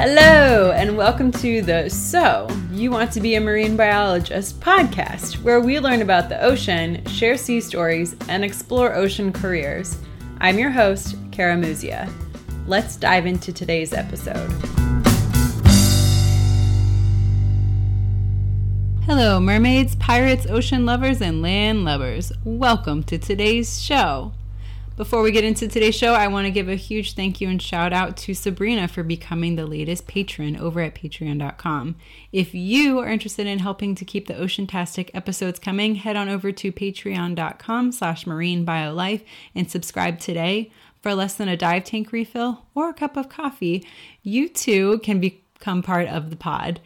Hello, and welcome to the So You Want to Be a Marine Biologist podcast, where we learn about the ocean, share sea stories, and explore ocean careers. I'm your host, Kara Muzia. Let's dive into today's episode. Hello, mermaids, pirates, ocean lovers, and land lovers. Welcome to today's show. Before we get into today's show, I want to give a huge thank you and shout out to Sabrina for becoming the latest patron over at patreon.com. If you are interested in helping to keep the Oceantastic episodes coming, head on over to patreon.com slash marinebiolife and subscribe today. For less than a dive tank refill or a cup of coffee, you too can become part of the pod.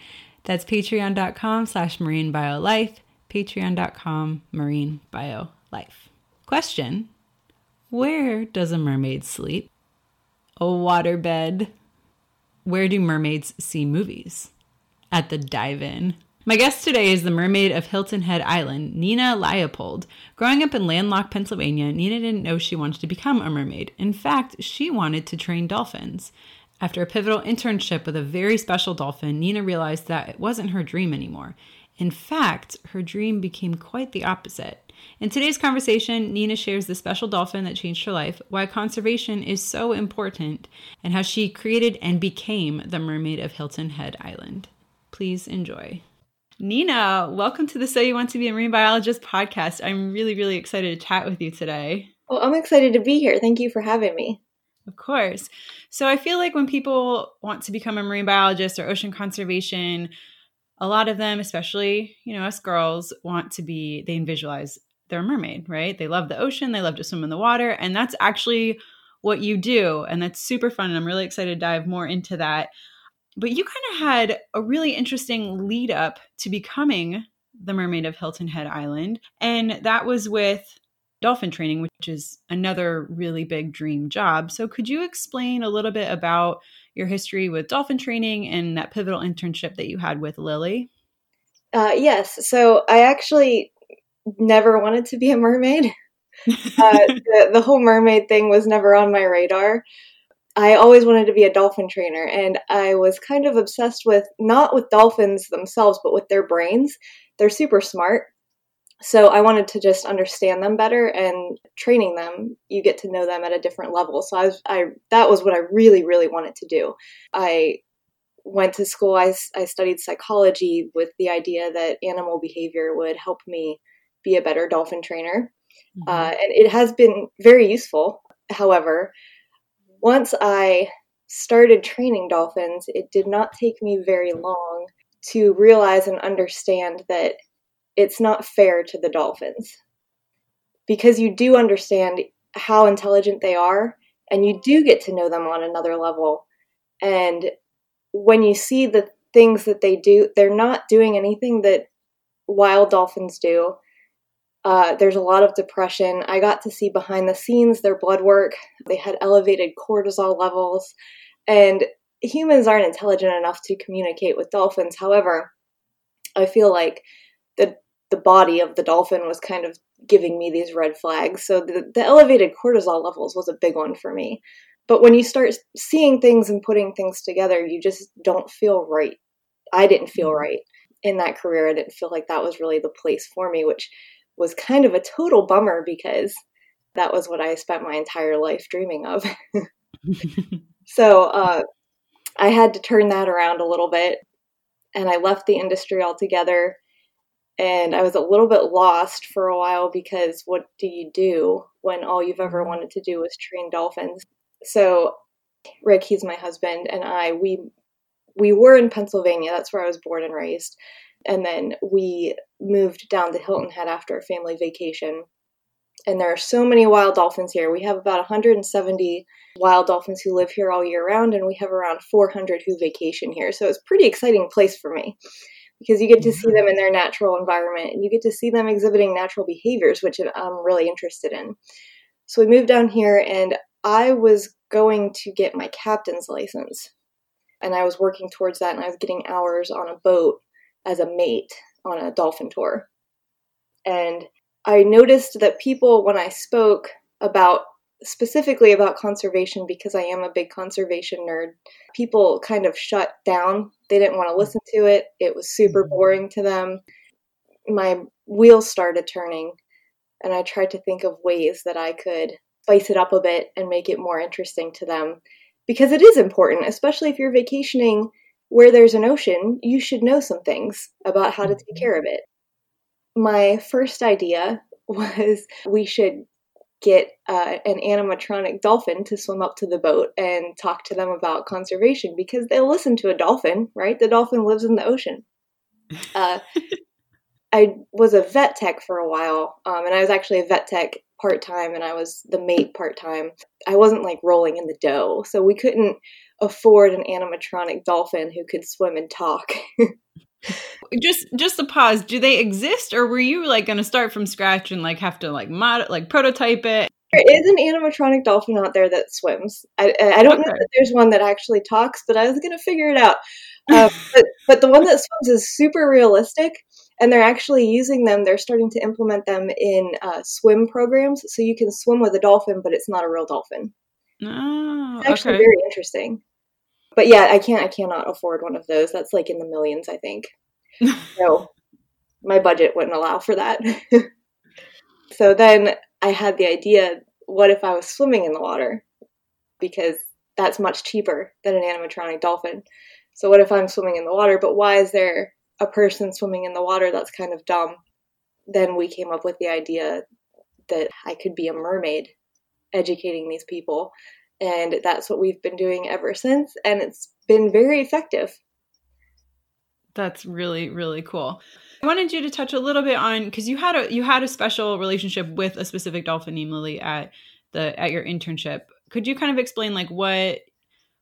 That's patreon.com slash marinebiolife, patreon.com marinebiolife. Question where does a mermaid sleep? A waterbed. Where do mermaids see movies? At the dive in. My guest today is the mermaid of Hilton Head Island, Nina Leopold. Growing up in landlocked Pennsylvania, Nina didn't know she wanted to become a mermaid. In fact, she wanted to train dolphins. After a pivotal internship with a very special dolphin, Nina realized that it wasn't her dream anymore. In fact, her dream became quite the opposite. In today's conversation, Nina shares the special dolphin that changed her life, why conservation is so important, and how she created and became the mermaid of Hilton Head Island. Please enjoy. Nina, welcome to the So You Want to Be a Marine Biologist podcast. I'm really, really excited to chat with you today. Well, I'm excited to be here. Thank you for having me. Of course. So I feel like when people want to become a marine biologist or ocean conservation, a lot of them, especially, you know, us girls, want to be, they visualize they're a mermaid, right? They love the ocean, they love to swim in the water, and that's actually what you do. And that's super fun. And I'm really excited to dive more into that. But you kind of had a really interesting lead up to becoming the mermaid of Hilton Head Island. And that was with dolphin training, which is another really big dream job. So, could you explain a little bit about your history with dolphin training and that pivotal internship that you had with Lily? Uh, yes. So, I actually never wanted to be a mermaid. uh, the, the whole mermaid thing was never on my radar. I always wanted to be a dolphin trainer, and I was kind of obsessed with not with dolphins themselves, but with their brains. They're super smart. So I wanted to just understand them better and training them, you get to know them at a different level. So I was, I, that was what I really, really wanted to do. I went to school, I, I studied psychology with the idea that animal behavior would help me be a better dolphin trainer. Mm-hmm. Uh, and it has been very useful. However, once I started training dolphins, it did not take me very long to realize and understand that it's not fair to the dolphins. Because you do understand how intelligent they are, and you do get to know them on another level. And when you see the things that they do, they're not doing anything that wild dolphins do. Uh, there's a lot of depression. I got to see behind the scenes their blood work. They had elevated cortisol levels, and humans aren't intelligent enough to communicate with dolphins. However, I feel like the the body of the dolphin was kind of giving me these red flags. So the, the elevated cortisol levels was a big one for me. But when you start seeing things and putting things together, you just don't feel right. I didn't feel mm-hmm. right in that career. I didn't feel like that was really the place for me, which was kind of a total bummer because that was what I spent my entire life dreaming of. so uh, I had to turn that around a little bit and I left the industry altogether. And I was a little bit lost for a while because what do you do when all you've ever wanted to do was train dolphins? So Rick, he's my husband, and I we we were in Pennsylvania. That's where I was born and raised. And then we moved down to Hilton Head after a family vacation. And there are so many wild dolphins here. We have about 170 wild dolphins who live here all year round, and we have around 400 who vacation here. So it's a pretty exciting place for me because you get to see mm-hmm. them in their natural environment and you get to see them exhibiting natural behaviors, which I'm really interested in. So we moved down here, and I was going to get my captain's license. And I was working towards that, and I was getting hours on a boat as a mate on a dolphin tour. And I noticed that people, when I spoke about specifically about conservation because I am a big conservation nerd. People kind of shut down. They didn't want to listen to it. It was super mm-hmm. boring to them. My wheels started turning, and I tried to think of ways that I could spice it up a bit and make it more interesting to them because it is important, especially if you're vacationing where there's an ocean, you should know some things about how to take care of it. My first idea was we should get uh, an animatronic dolphin to swim up to the boat and talk to them about conservation because they'll listen to a dolphin, right? The dolphin lives in the ocean. Uh, I was a vet tech for a while, um, and I was actually a vet tech part time, and I was the mate part time. I wasn't like rolling in the dough, so we couldn't afford an animatronic dolphin who could swim and talk. just just a pause. Do they exist or were you like going to start from scratch and like have to like mod like prototype it? There is an animatronic dolphin out there that swims. I, I don't okay. know that there's one that actually talks but i was going to figure it out. Uh, but, but the one that swims is super realistic and they're actually using them. They're starting to implement them in uh, swim programs so you can swim with a dolphin but it's not a real dolphin. Oh, it's actually okay. very interesting but yeah, I can't. I cannot afford one of those. That's like in the millions, I think. so my budget wouldn't allow for that. so then I had the idea: what if I was swimming in the water? Because that's much cheaper than an animatronic dolphin. So what if I'm swimming in the water? But why is there a person swimming in the water? That's kind of dumb. Then we came up with the idea that I could be a mermaid educating these people and that's what we've been doing ever since. And it's been very effective. That's really, really cool. I wanted you to touch a little bit on because you had a you had a special relationship with a specific dolphin named Lily at the at your internship. Could you kind of explain like what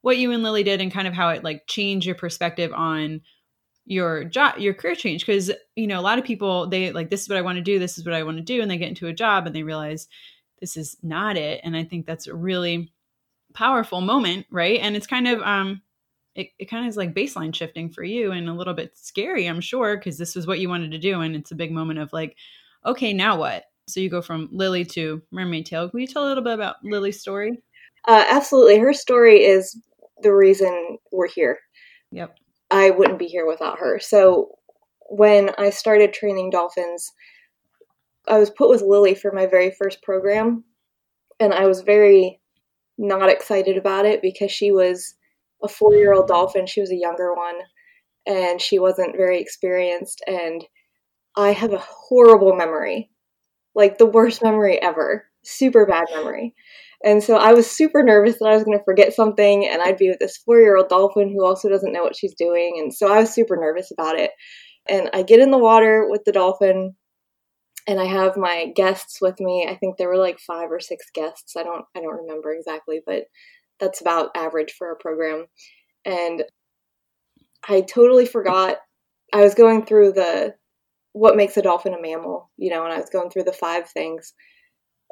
what you and Lily did and kind of how it like changed your perspective on your job your career change because you know a lot of people they like this is what I want to do this is what I want to do and they get into a job and they realize this is not it and I think that's really powerful moment, right? And it's kind of um it, it kind of is like baseline shifting for you and a little bit scary, I'm sure, because this is what you wanted to do. And it's a big moment of like, okay, now what? So you go from Lily to Mermaid Tail. Can you tell a little bit about Lily's story? Uh, absolutely. Her story is the reason we're here. Yep. I wouldn't be here without her. So when I started training dolphins, I was put with Lily for my very first program. And I was very not excited about it because she was a four year old dolphin. She was a younger one and she wasn't very experienced. And I have a horrible memory like the worst memory ever, super bad memory. And so I was super nervous that I was going to forget something and I'd be with this four year old dolphin who also doesn't know what she's doing. And so I was super nervous about it. And I get in the water with the dolphin and I have my guests with me. I think there were like five or six guests. I don't I don't remember exactly, but that's about average for a program. And I totally forgot. I was going through the what makes a dolphin a mammal, you know, and I was going through the five things.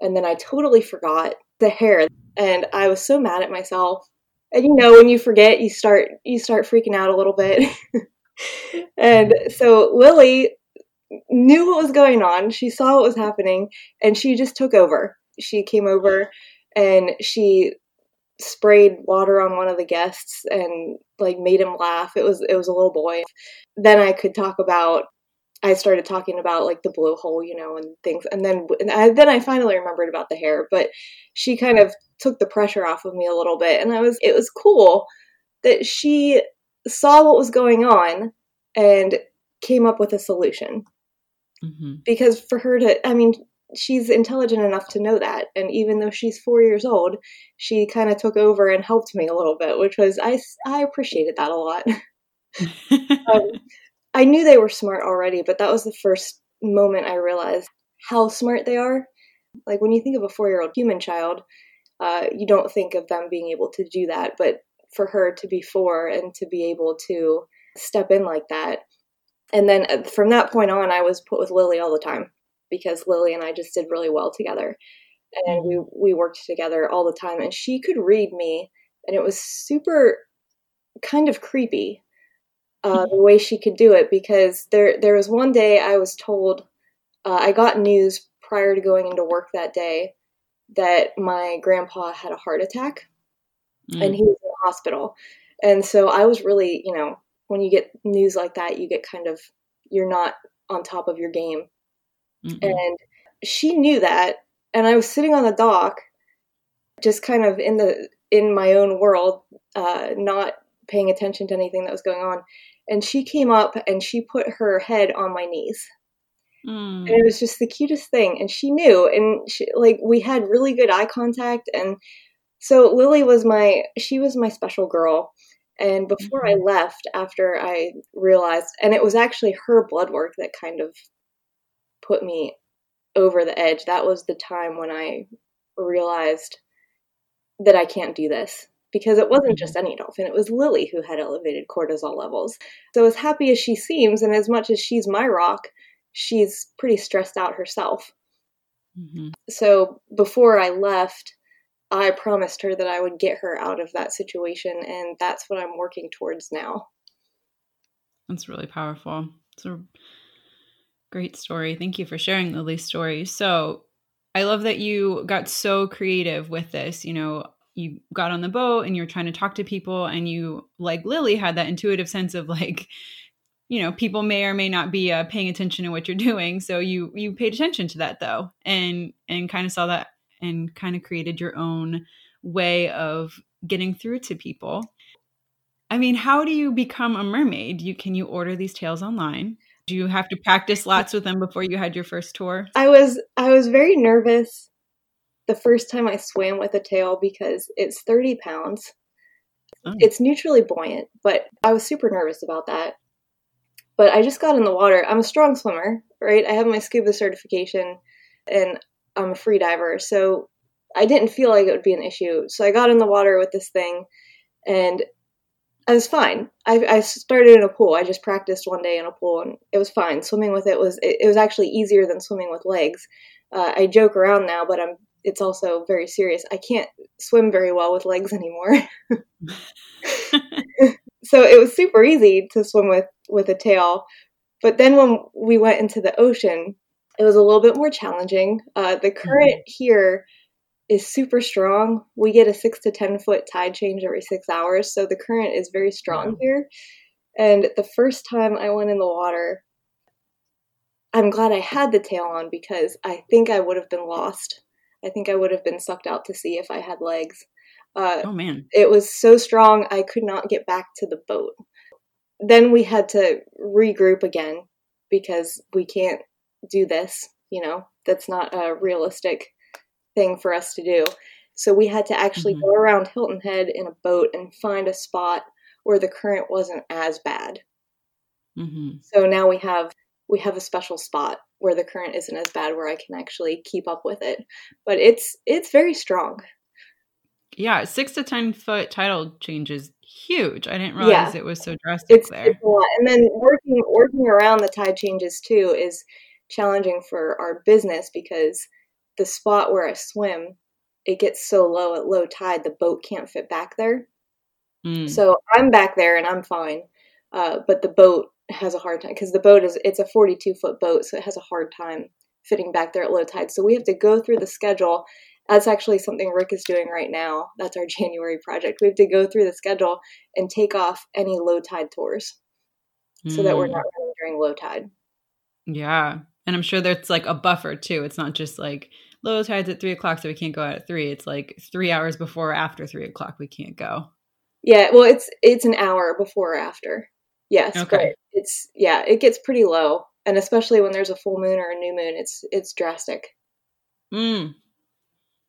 And then I totally forgot the hair and I was so mad at myself. And you know, when you forget, you start you start freaking out a little bit. and so Lily knew what was going on. She saw what was happening and she just took over. She came over and she sprayed water on one of the guests and like made him laugh. It was it was a little boy. Then I could talk about I started talking about like the blowhole, you know, and things. And then and I, then I finally remembered about the hair, but she kind of took the pressure off of me a little bit and I was it was cool that she saw what was going on and came up with a solution. Mm-hmm. Because for her to, I mean, she's intelligent enough to know that. And even though she's four years old, she kind of took over and helped me a little bit, which was, I, I appreciated that a lot. um, I knew they were smart already, but that was the first moment I realized how smart they are. Like when you think of a four year old human child, uh, you don't think of them being able to do that. But for her to be four and to be able to step in like that and then uh, from that point on, I was put with Lily all the time because Lily and I just did really well together, and we mm-hmm. we worked together all the time. And she could read me, and it was super kind of creepy uh, the way she could do it because there there was one day I was told uh, I got news prior to going into work that day that my grandpa had a heart attack mm. and he was in the hospital. And so I was really, you know, when you get news like that, you get kind of, you're not on top of your game. Mm-mm. And she knew that. And I was sitting on the dock, just kind of in the, in my own world, uh, not paying attention to anything that was going on. And she came up and she put her head on my knees. Mm. And it was just the cutest thing. And she knew. And she, like, we had really good eye contact. And so Lily was my, she was my special girl. And before mm-hmm. I left, after I realized, and it was actually her blood work that kind of put me over the edge. That was the time when I realized that I can't do this because it wasn't just mm-hmm. any dolphin, it was Lily who had elevated cortisol levels. So, as happy as she seems, and as much as she's my rock, she's pretty stressed out herself. Mm-hmm. So, before I left, I promised her that I would get her out of that situation, and that's what I'm working towards now. That's really powerful. It's a great story. Thank you for sharing Lily's story. So, I love that you got so creative with this. You know, you got on the boat and you're trying to talk to people, and you, like Lily, had that intuitive sense of like, you know, people may or may not be uh, paying attention to what you're doing. So you you paid attention to that though, and and kind of saw that and kind of created your own way of getting through to people. I mean, how do you become a mermaid? You can you order these tails online? Do you have to practice lots with them before you had your first tour? I was I was very nervous the first time I swam with a tail because it's 30 pounds. Oh. It's neutrally buoyant, but I was super nervous about that. But I just got in the water. I'm a strong swimmer, right? I have my scuba certification and I'm a free diver, so I didn't feel like it would be an issue. So I got in the water with this thing, and I was fine. I, I started in a pool. I just practiced one day in a pool, and it was fine. Swimming with it was it, it was actually easier than swimming with legs. Uh, I joke around now, but I'm it's also very serious. I can't swim very well with legs anymore. so it was super easy to swim with with a tail. But then when we went into the ocean, it was a little bit more challenging. Uh, the current mm-hmm. here is super strong. We get a six to 10 foot tide change every six hours. So the current is very strong here. And the first time I went in the water, I'm glad I had the tail on because I think I would have been lost. I think I would have been sucked out to sea if I had legs. Uh, oh man. It was so strong, I could not get back to the boat. Then we had to regroup again because we can't do this. You know, that's not a realistic thing for us to do. So we had to actually mm-hmm. go around Hilton Head in a boat and find a spot where the current wasn't as bad. Mm-hmm. So now we have we have a special spot where the current isn't as bad where I can actually keep up with it. But it's it's very strong. Yeah, six to ten foot tidal change is huge. I didn't realize yeah. it was so drastic it's, there. It's and then working working around the tide changes too is challenging for our business because the spot where I swim, it gets so low at low tide, the boat can't fit back there. Mm. So I'm back there and I'm fine, uh, but the boat has a hard time because the boat is it's a 42 foot boat, so it has a hard time fitting back there at low tide. So we have to go through the schedule. That's actually something Rick is doing right now. That's our January project. We have to go through the schedule and take off any low tide tours mm. so that we're not hmm. running during low tide. Yeah. And I'm sure there's like a buffer too. It's not just like low tides at three o'clock, so we can't go out at three. It's like three hours before or after three o'clock, we can't go. Yeah, well, it's it's an hour before or after. Yes, okay. it's yeah, it gets pretty low, and especially when there's a full moon or a new moon, it's it's drastic. Hmm.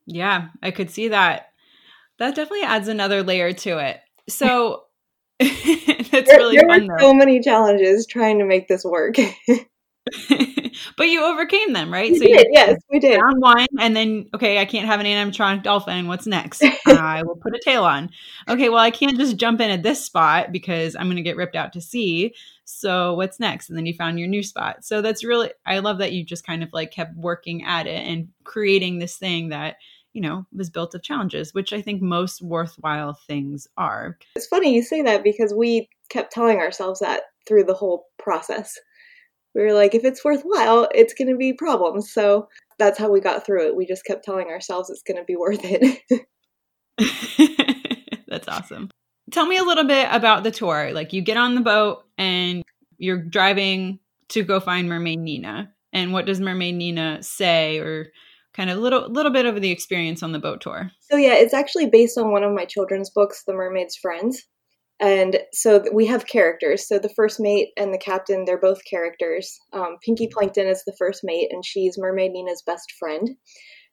Yeah, I could see that. That definitely adds another layer to it. So that's there, really there fun. There were so many challenges trying to make this work. but you overcame them, right? We so did, yes, we did. Found one, and then okay, I can't have an animatronic dolphin. What's next? I will put a tail on. Okay, well, I can't just jump in at this spot because I'm going to get ripped out to sea. So what's next? And then you found your new spot. So that's really, I love that you just kind of like kept working at it and creating this thing that you know was built of challenges, which I think most worthwhile things are. It's funny you say that because we kept telling ourselves that through the whole process we were like, if it's worthwhile, it's going to be problems. So that's how we got through it. We just kept telling ourselves it's going to be worth it. that's awesome. Tell me a little bit about the tour. Like you get on the boat and you're driving to go find Mermaid Nina. And what does Mermaid Nina say or kind of little little bit of the experience on the boat tour? So yeah, it's actually based on one of my children's books, The Mermaid's Friends. And so we have characters. So the first mate and the captain, they're both characters. Um, Pinky Plankton is the first mate, and she's Mermaid Nina's best friend.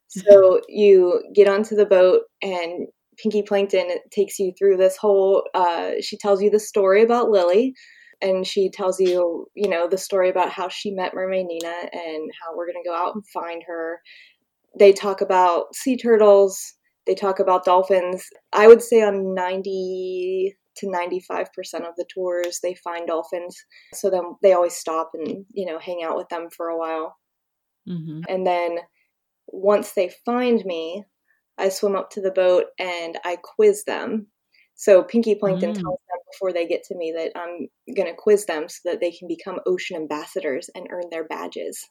So you get onto the boat, and Pinky Plankton takes you through this whole. Uh, she tells you the story about Lily, and she tells you, you know, the story about how she met Mermaid Nina and how we're going to go out and find her. They talk about sea turtles. They talk about dolphins. I would say on 90 to 95% of the tours they find dolphins so then they always stop and you know hang out with them for a while mm-hmm. and then once they find me i swim up to the boat and i quiz them so pinky plankton mm. tells them before they get to me that i'm going to quiz them so that they can become ocean ambassadors and earn their badges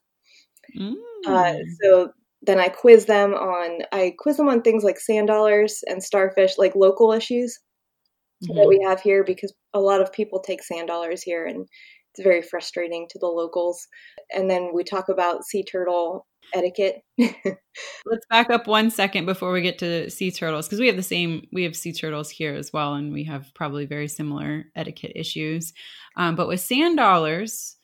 mm. uh, so then i quiz them on i quiz them on things like sand dollars and starfish like local issues mm-hmm. that we have here because a lot of people take sand dollars here and it's very frustrating to the locals. And then we talk about sea turtle etiquette. Let's back up one second before we get to sea turtles because we have the same we have sea turtles here as well, and we have probably very similar etiquette issues. Um, but with sand dollars,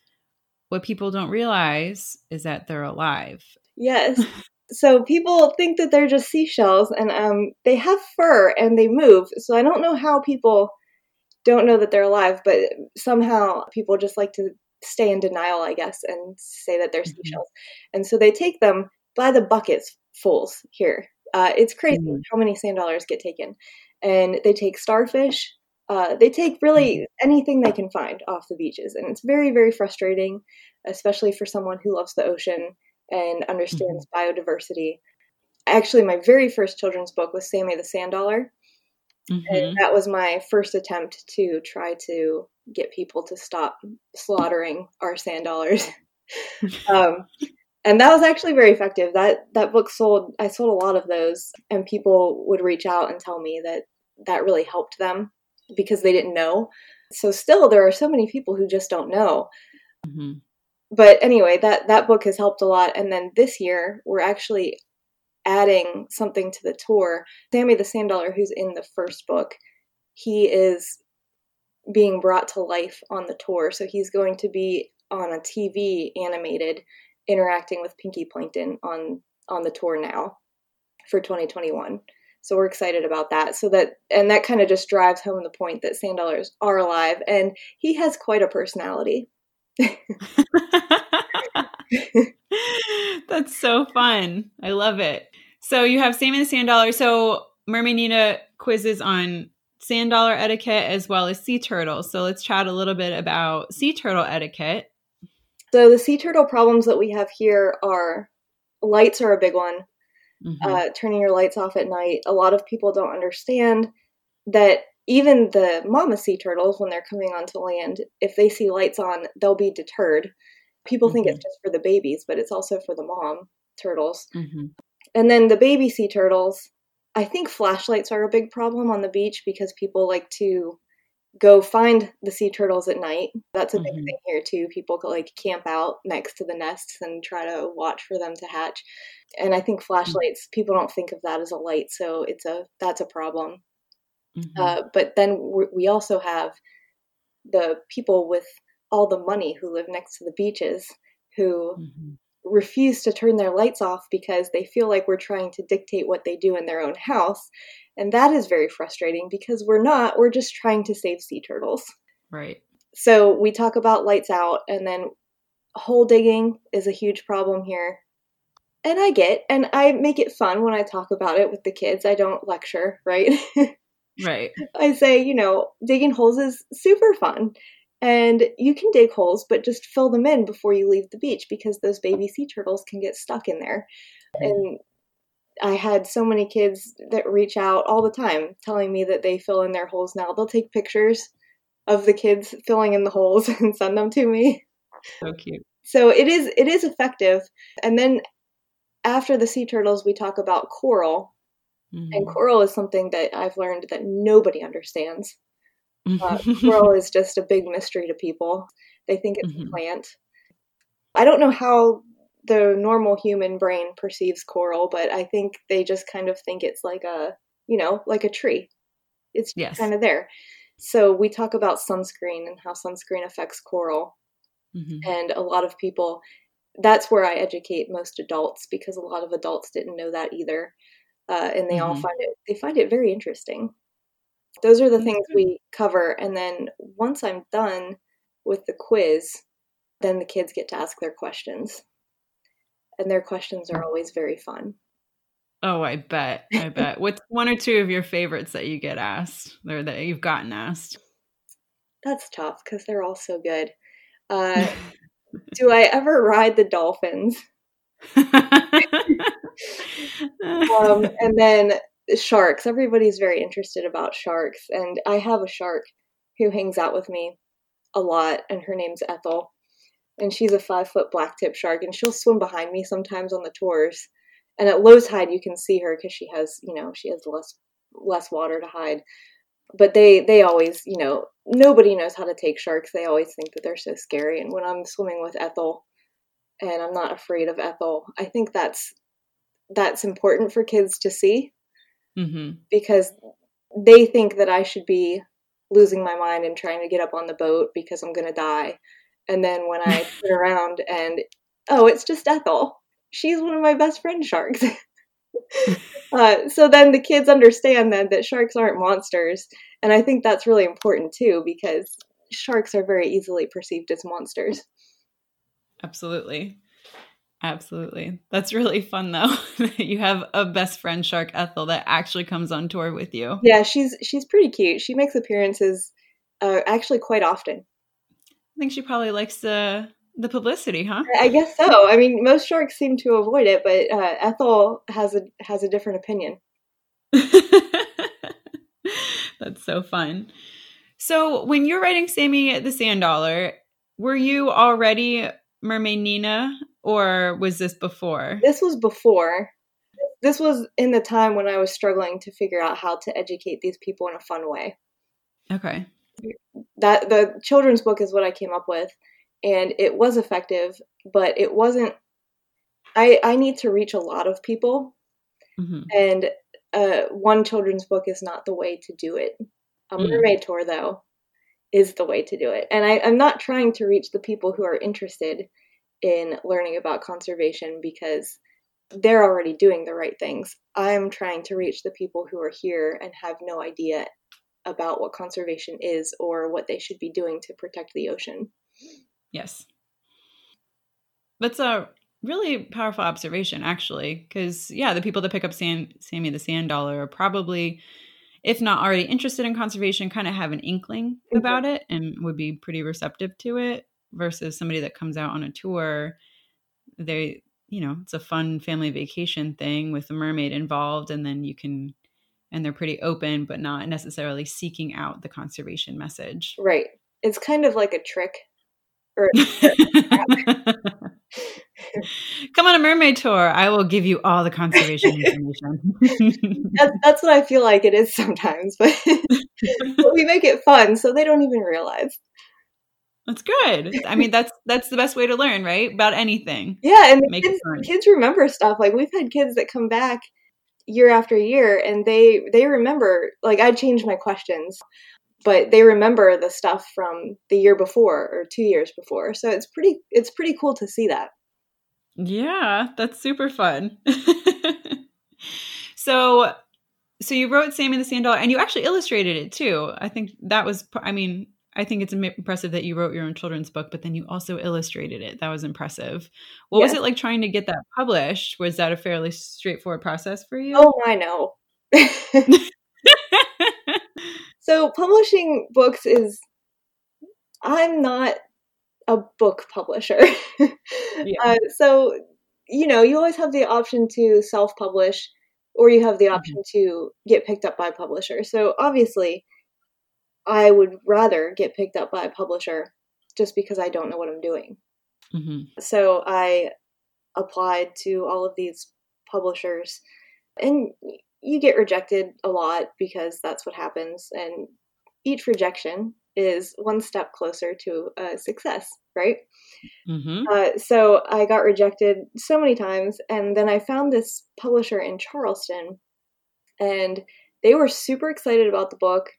what people don't realize is that they're alive. Yes. so people think that they're just seashells and um, they have fur and they move. So i don't know how people don't know that they're alive but somehow people just like to stay in denial i guess and say that they're mm-hmm. seashells. And so they take them by the buckets fulls here. Uh, it's crazy mm-hmm. how many sand dollars get taken. And they take starfish. Uh, they take really mm-hmm. anything they can find off the beaches. And it's very very frustrating especially for someone who loves the ocean and understands mm-hmm. biodiversity. Actually, my very first children's book was Sammy the Sand Dollar. Mm-hmm. And that was my first attempt to try to get people to stop slaughtering our sand dollars. um, and that was actually very effective. That that book sold. I sold a lot of those, and people would reach out and tell me that that really helped them because they didn't know. So still, there are so many people who just don't know. Mm-hmm but anyway, that that book has helped a lot. And then this year, we're actually adding something to the tour. Sammy the Sand Dollar, who's in the first book, he is being brought to life on the tour. So he's going to be on a TV animated, interacting with Pinky Plankton on on the tour now for 2021. So we're excited about that. So that and that kind of just drives home the point that sand dollars are alive, and he has quite a personality. That's so fun. I love it. So you have Sammy the Sand Dollar. So Mermaid Nina quizzes on sand dollar etiquette as well as sea turtles. So let's chat a little bit about sea turtle etiquette. So the sea turtle problems that we have here are lights are a big one. Mm-hmm. Uh, turning your lights off at night. A lot of people don't understand that even the mama sea turtles, when they're coming onto land, if they see lights on, they'll be deterred. People mm-hmm. think it's mm-hmm. just for the babies, but it's also for the mom turtles. Mm-hmm. And then the baby sea turtles, I think flashlights are a big problem on the beach because people like to go find the sea turtles at night. That's a big mm-hmm. thing here too. People like camp out next to the nests and try to watch for them to hatch. And I think mm. flashlights, people don't think of that as a light, so it's a that's a problem. Mm-hmm. Uh, but then we also have the people with all the money who live next to the beaches who mm-hmm. refuse to turn their lights off because they feel like we're trying to dictate what they do in their own house. And that is very frustrating because we're not, we're just trying to save sea turtles. Right. So we talk about lights out, and then hole digging is a huge problem here. And I get, and I make it fun when I talk about it with the kids. I don't lecture, right? Right. I say, you know, digging holes is super fun. And you can dig holes, but just fill them in before you leave the beach because those baby sea turtles can get stuck in there. Mm-hmm. And I had so many kids that reach out all the time telling me that they fill in their holes now. They'll take pictures of the kids filling in the holes and send them to me. So cute. so it is it is effective. And then after the sea turtles, we talk about coral, mm-hmm. and coral is something that I've learned that nobody understands. Uh, coral is just a big mystery to people. They think it's mm-hmm. a plant. I don't know how the normal human brain perceives coral, but I think they just kind of think it's like a, you know, like a tree. It's yes. kind of there. So we talk about sunscreen and how sunscreen affects coral. Mm-hmm. And a lot of people, that's where I educate most adults because a lot of adults didn't know that either. Uh, and they mm-hmm. all find it, they find it very interesting. Those are the things we cover. And then once I'm done with the quiz, then the kids get to ask their questions. And their questions are always very fun. Oh, I bet. I bet. What's one or two of your favorites that you get asked or that you've gotten asked? That's tough because they're all so good. Uh, do I ever ride the dolphins? um, and then sharks. Everybody's very interested about sharks. And I have a shark who hangs out with me a lot, and her name's Ethel. And she's a five foot black tip shark, and she'll swim behind me sometimes on the tours. And at low tide, you can see her because she has, you know, she has less less water to hide. But they they always, you know, nobody knows how to take sharks. They always think that they're so scary. And when I'm swimming with Ethel, and I'm not afraid of Ethel, I think that's that's important for kids to see mm-hmm. because they think that I should be losing my mind and trying to get up on the boat because I'm going to die. And then when I turn around and, oh, it's just Ethel. She's one of my best friend sharks. uh, so then the kids understand then that sharks aren't monsters. And I think that's really important too because sharks are very easily perceived as monsters. Absolutely. Absolutely. That's really fun though. you have a best friend shark Ethel that actually comes on tour with you. Yeah, she's she's pretty cute. She makes appearances uh, actually quite often. I think she probably likes the the publicity, huh? I guess so. I mean, most sharks seem to avoid it, but uh, Ethel has a has a different opinion. That's so fun. So, when you're writing Sammy the Sand Dollar, were you already Mermaid Nina or was this before? This was before. This was in the time when I was struggling to figure out how to educate these people in a fun way. Okay. That the children's book is what I came up with and it was effective, but it wasn't I I need to reach a lot of people. Mm-hmm. And uh, one children's book is not the way to do it. A mm. mermaid tour though is the way to do it. And I, I'm not trying to reach the people who are interested in learning about conservation because they're already doing the right things. I'm trying to reach the people who are here and have no idea about what conservation is or what they should be doing to protect the ocean. Yes. That's a really powerful observation, actually, because, yeah, the people that pick up Sam, Sammy the Sand Dollar are probably, if not already interested in conservation, kind of have an inkling mm-hmm. about it and would be pretty receptive to it versus somebody that comes out on a tour they you know it's a fun family vacation thing with the mermaid involved and then you can and they're pretty open but not necessarily seeking out the conservation message. Right. It's kind of like a trick or come on a mermaid tour. I will give you all the conservation information. That's, that's what i feel like it is sometimes but, but we make it fun so they don't even realize that's good. I mean, that's that's the best way to learn, right? About anything. Yeah, and kids, kids remember stuff. Like we've had kids that come back year after year, and they they remember. Like I changed my questions, but they remember the stuff from the year before or two years before. So it's pretty it's pretty cool to see that. Yeah, that's super fun. so so you wrote Sammy the Sand Dollar and you actually illustrated it too. I think that was I mean I think it's impressive that you wrote your own children's book, but then you also illustrated it. That was impressive. What yes. was it like trying to get that published? Was that a fairly straightforward process for you? Oh, I know. so, publishing books is, I'm not a book publisher. yeah. uh, so, you know, you always have the option to self publish or you have the mm-hmm. option mm-hmm. to get picked up by a publisher. So, obviously, I would rather get picked up by a publisher just because I don't know what I'm doing. Mm-hmm. So I applied to all of these publishers, and you get rejected a lot because that's what happens. And each rejection is one step closer to a success, right? Mm-hmm. Uh, so I got rejected so many times, and then I found this publisher in Charleston, and they were super excited about the book.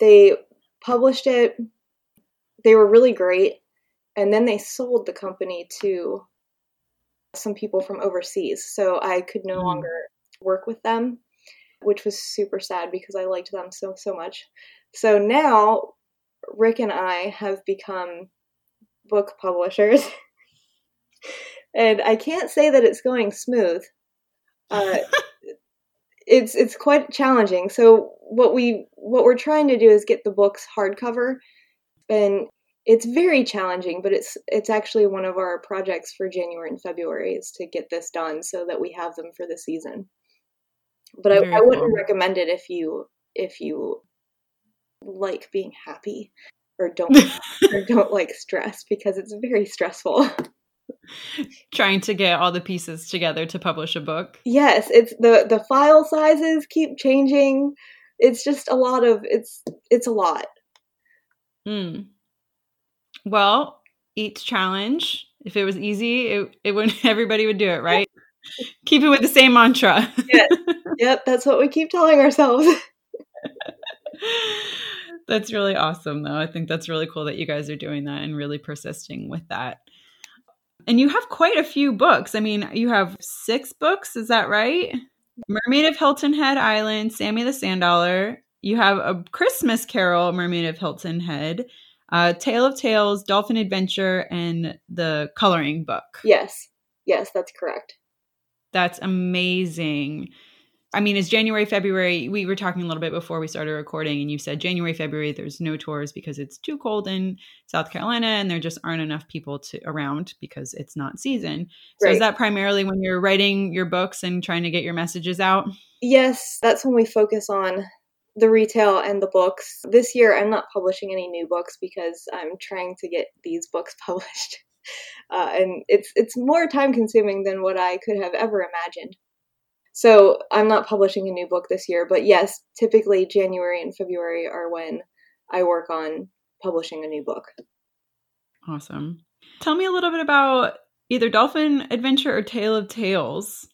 They published it. They were really great, and then they sold the company to some people from overseas. So I could no mm. longer work with them, which was super sad because I liked them so so much. So now Rick and I have become book publishers. and I can't say that it's going smooth. Uh, it's it's quite challenging. So what we what we're trying to do is get the books hardcover, and it's very challenging. But it's it's actually one of our projects for January and February is to get this done so that we have them for the season. But I, I, wouldn't recommend it if you if you like being happy or don't or don't like stress because it's very stressful. Trying to get all the pieces together to publish a book. Yes, it's the the file sizes keep changing. It's just a lot of it's it's a lot. Hmm. Well, each challenge, if it was easy, it it would everybody would do it, right? keep it with the same mantra. yes. Yep, that's what we keep telling ourselves. that's really awesome, though. I think that's really cool that you guys are doing that and really persisting with that. And you have quite a few books. I mean, you have six books, is that right? Mermaid of Hilton Head Island, Sammy the Sand Dollar. You have a Christmas Carol, Mermaid of Hilton Head, uh, Tale of Tales, Dolphin Adventure, and the coloring book. Yes, yes, that's correct. That's amazing. I mean, it's January, February. We were talking a little bit before we started recording, and you said January, February, there's no tours because it's too cold in South Carolina and there just aren't enough people to around because it's not season. So right. is that primarily when you're writing your books and trying to get your messages out? Yes, that's when we focus on the retail and the books. This year I'm not publishing any new books because I'm trying to get these books published. Uh, and it's it's more time consuming than what I could have ever imagined. So I'm not publishing a new book this year, but yes, typically January and February are when I work on publishing a new book. Awesome. Tell me a little bit about either Dolphin Adventure or Tale of Tales.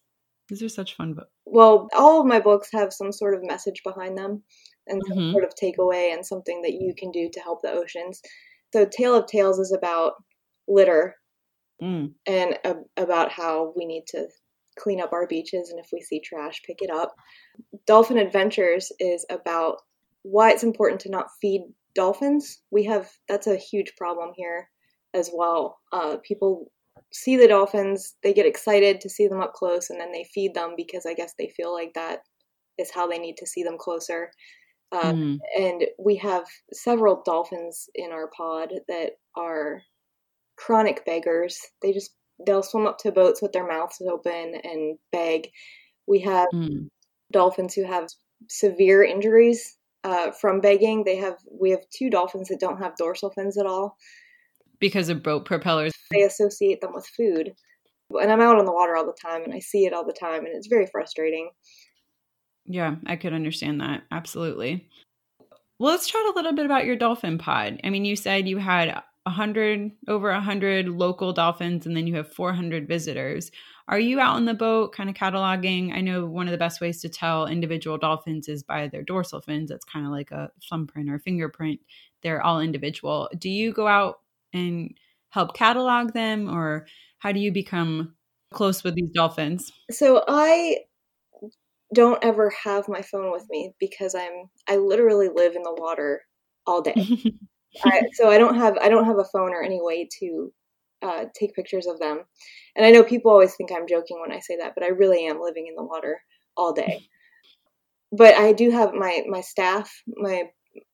These are such fun books. Well, all of my books have some sort of message behind them and some mm-hmm. sort of takeaway and something that you can do to help the oceans. So, Tale of Tales is about litter mm. and uh, about how we need to clean up our beaches and if we see trash, pick it up. Dolphin Adventures is about why it's important to not feed dolphins. We have that's a huge problem here as well. Uh, people see the dolphins, they get excited to see them up close, and then they feed them because I guess they feel like that is how they need to see them closer. Uh, mm. And we have several dolphins in our pod that are chronic beggars. They just they'll swim up to boats with their mouths open and beg. We have mm. dolphins who have severe injuries uh, from begging. They have we have two dolphins that don't have dorsal fins at all because of boat propellers. They associate them with food, and I'm out on the water all the time, and I see it all the time, and it's very frustrating. Yeah, I could understand that absolutely. Well, let's chat a little bit about your dolphin pod. I mean, you said you had 100 over 100 local dolphins and then you have 400 visitors. Are you out on the boat kind of cataloging? I know one of the best ways to tell individual dolphins is by their dorsal fins. That's kind of like a thumbprint or fingerprint. They're all individual. Do you go out and help catalog them or how do you become close with these dolphins? So i don't ever have my phone with me because i'm i literally live in the water all day I, so I don't have I don't have a phone or any way to uh, take pictures of them. And I know people always think I'm joking when I say that, but I really am living in the water all day. But I do have my my staff, my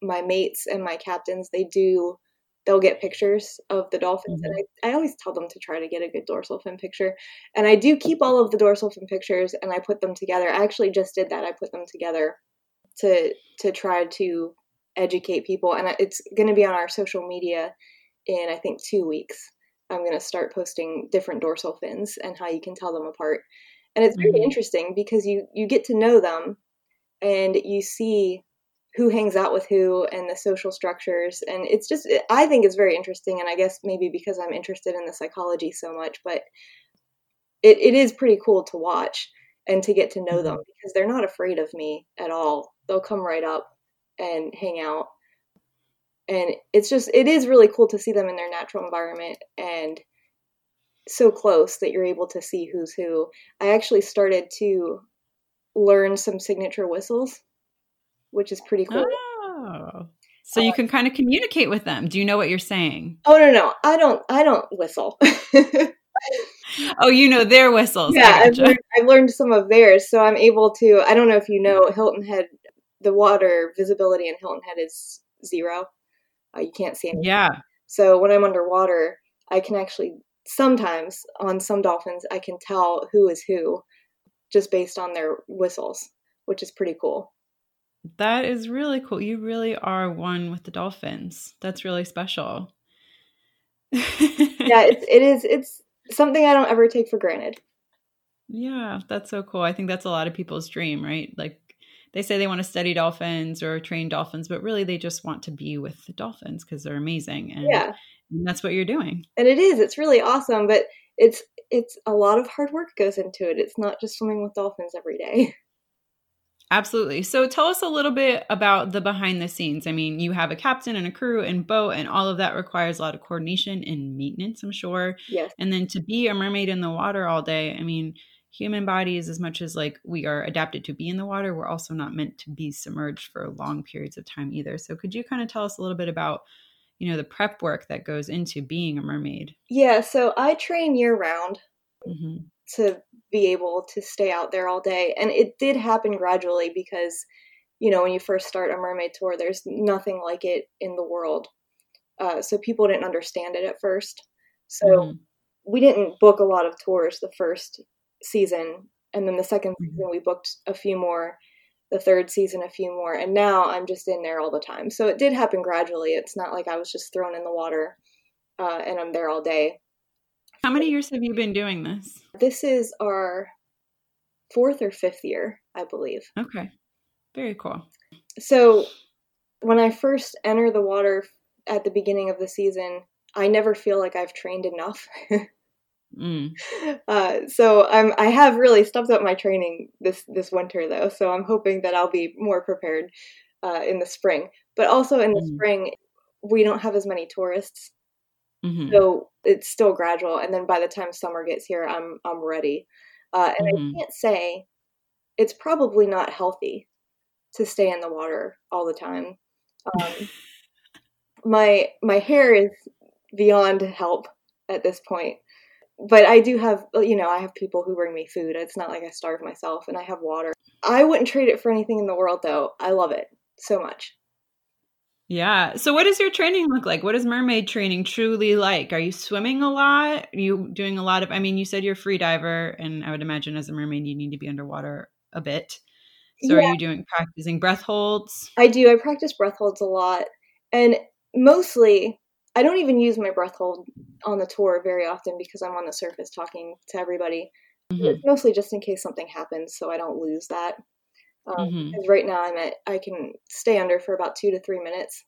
my mates, and my captains. They do they'll get pictures of the dolphins mm-hmm. and I, I always tell them to try to get a good dorsal fin picture and i do keep all of the dorsal fin pictures and i put them together i actually just did that i put them together to to try to educate people, and it's going to be on our social media in I think two weeks. I'm going to start posting different dorsal fins and how you can tell them apart. And it's very mm-hmm. interesting because you you get to know them and you see who hangs out with who and the social structures and it's just i think it's very interesting and i guess maybe because i'm interested in the psychology so much but it, it is pretty cool to watch and to get to know them mm-hmm. because they're not afraid of me at all they'll come right up and hang out and it's just it is really cool to see them in their natural environment and so close that you're able to see who's who i actually started to learn some signature whistles which is pretty cool. Oh. So you uh, can kind of communicate with them. Do you know what you're saying? Oh no, no, I don't. I don't whistle. oh, you know their whistles. Yeah, I've learned, I've learned, some of theirs, so I'm able to. I don't know if you know Hilton Head. The water visibility in Hilton Head is zero. Uh, you can't see anything. Yeah. So when I'm underwater, I can actually sometimes on some dolphins I can tell who is who just based on their whistles, which is pretty cool. That is really cool. You really are one with the dolphins. That's really special. yeah, it's, it is. It's something I don't ever take for granted. Yeah, that's so cool. I think that's a lot of people's dream, right? Like they say they want to study dolphins or train dolphins, but really they just want to be with the dolphins because they're amazing. And, yeah. and that's what you're doing. And it is. It's really awesome, but it's it's a lot of hard work goes into it. It's not just swimming with dolphins every day. Absolutely. So tell us a little bit about the behind the scenes. I mean, you have a captain and a crew and boat, and all of that requires a lot of coordination and maintenance, I'm sure. Yes. And then to be a mermaid in the water all day, I mean, human bodies, as much as like we are adapted to be in the water, we're also not meant to be submerged for long periods of time either. So could you kind of tell us a little bit about, you know, the prep work that goes into being a mermaid? Yeah. So I train year round. Mm-hmm. To be able to stay out there all day. And it did happen gradually because, you know, when you first start a mermaid tour, there's nothing like it in the world. Uh, so people didn't understand it at first. So mm-hmm. we didn't book a lot of tours the first season. And then the 2nd mm-hmm. season, we booked a few more. The third season, a few more. And now I'm just in there all the time. So it did happen gradually. It's not like I was just thrown in the water uh, and I'm there all day. How many years have you been doing this? This is our fourth or fifth year, I believe. Okay. Very cool. So when I first enter the water at the beginning of the season, I never feel like I've trained enough. mm. uh, so I'm I have really stepped up my training this this winter though. So I'm hoping that I'll be more prepared uh, in the spring. But also in the mm. spring, we don't have as many tourists, Mm-hmm. So it's still gradual, and then by the time summer gets here, I'm I'm ready. Uh, and mm-hmm. I can't say it's probably not healthy to stay in the water all the time. Um, my my hair is beyond help at this point, but I do have uh, you know I have people who bring me food. It's not like I starve myself, and I have water. I wouldn't trade it for anything in the world, though. I love it so much. Yeah. So what does your training look like? What is mermaid training truly like? Are you swimming a lot? Are you doing a lot of I mean, you said you're a free diver and I would imagine as a mermaid you need to be underwater a bit. So yeah. are you doing practicing breath holds? I do. I practice breath holds a lot. And mostly I don't even use my breath hold on the tour very often because I'm on the surface talking to everybody. Mm-hmm. It's mostly just in case something happens so I don't lose that. Um, mm-hmm. Right now I'm at, I can stay under for about two to three minutes,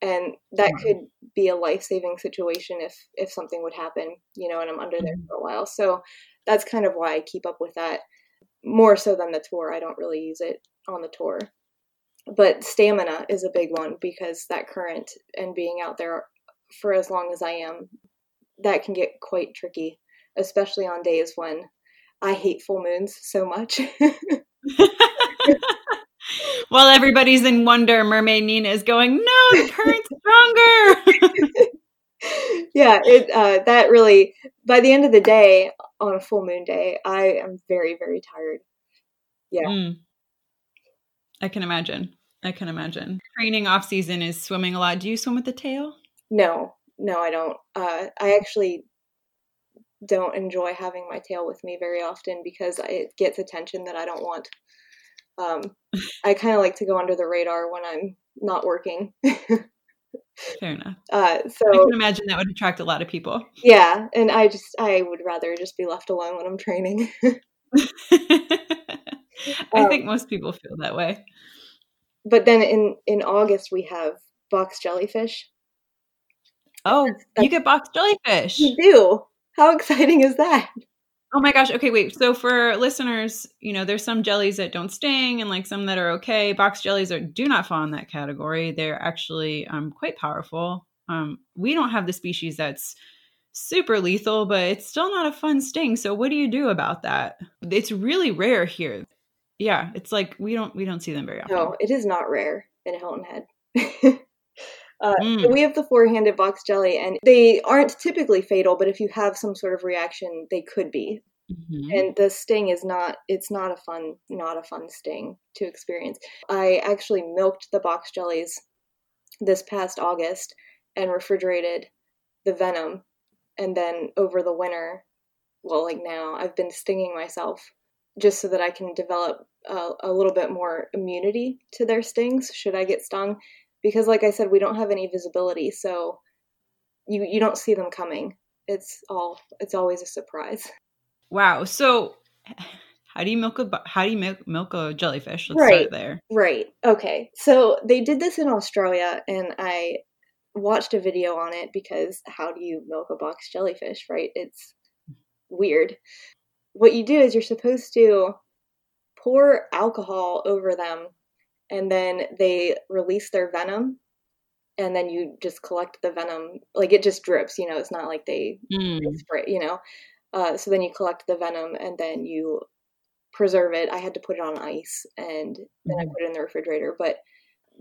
and that could be a life saving situation if if something would happen, you know, and I'm under mm-hmm. there for a while. So that's kind of why I keep up with that more so than the tour. I don't really use it on the tour, but stamina is a big one because that current and being out there for as long as I am, that can get quite tricky, especially on days when I hate full moons so much. While everybody's in wonder, Mermaid Nina is going, "No, the current's stronger." yeah, it uh, that really. By the end of the day, on a full moon day, I am very, very tired. Yeah, mm. I can imagine. I can imagine. Training off season is swimming a lot. Do you swim with the tail? No, no, I don't. Uh, I actually don't enjoy having my tail with me very often because it gets attention that I don't want. Um, I kind of like to go under the radar when I'm not working. Fair enough. Uh, so I can imagine that would attract a lot of people. Yeah, and I just I would rather just be left alone when I'm training. I Um, think most people feel that way. but then in in August we have box jellyfish. Oh, you get box jellyfish. You do. How exciting is that? Oh my gosh. Okay, wait. So for listeners, you know, there's some jellies that don't sting and like some that are okay. Box jellies are do not fall in that category. They're actually um quite powerful. Um we don't have the species that's super lethal, but it's still not a fun sting. So what do you do about that? It's really rare here. Yeah, it's like we don't we don't see them very often. No, it is not rare in Hilton Head. uh, Mm. we have the four-handed box jelly, and they aren't typically fatal, but if you have some sort of reaction, they could be. Mhm. and the sting is not it's not a fun not a fun sting to experience i actually milked the box jellies this past august and refrigerated the venom and then over the winter well like now i've been stinging myself just so that i can develop a, a little bit more immunity to their stings should i get stung because like i said we don't have any visibility so you you don't see them coming it's all it's always a surprise Wow. So how do you milk a how do you milk, milk a jellyfish? Let's Right. start there. Right. Okay. So they did this in Australia, and I watched a video on it because how do you milk a box jellyfish, right? It's weird. What you do is you're supposed to pour alcohol over them, and then they release their venom, and then you just collect the venom. Like it just drips, you know, it's not like they Mm. spray, you know. Uh, so then you collect the venom and then you preserve it. I had to put it on ice and then I Mhm. put it in the refrigerator. But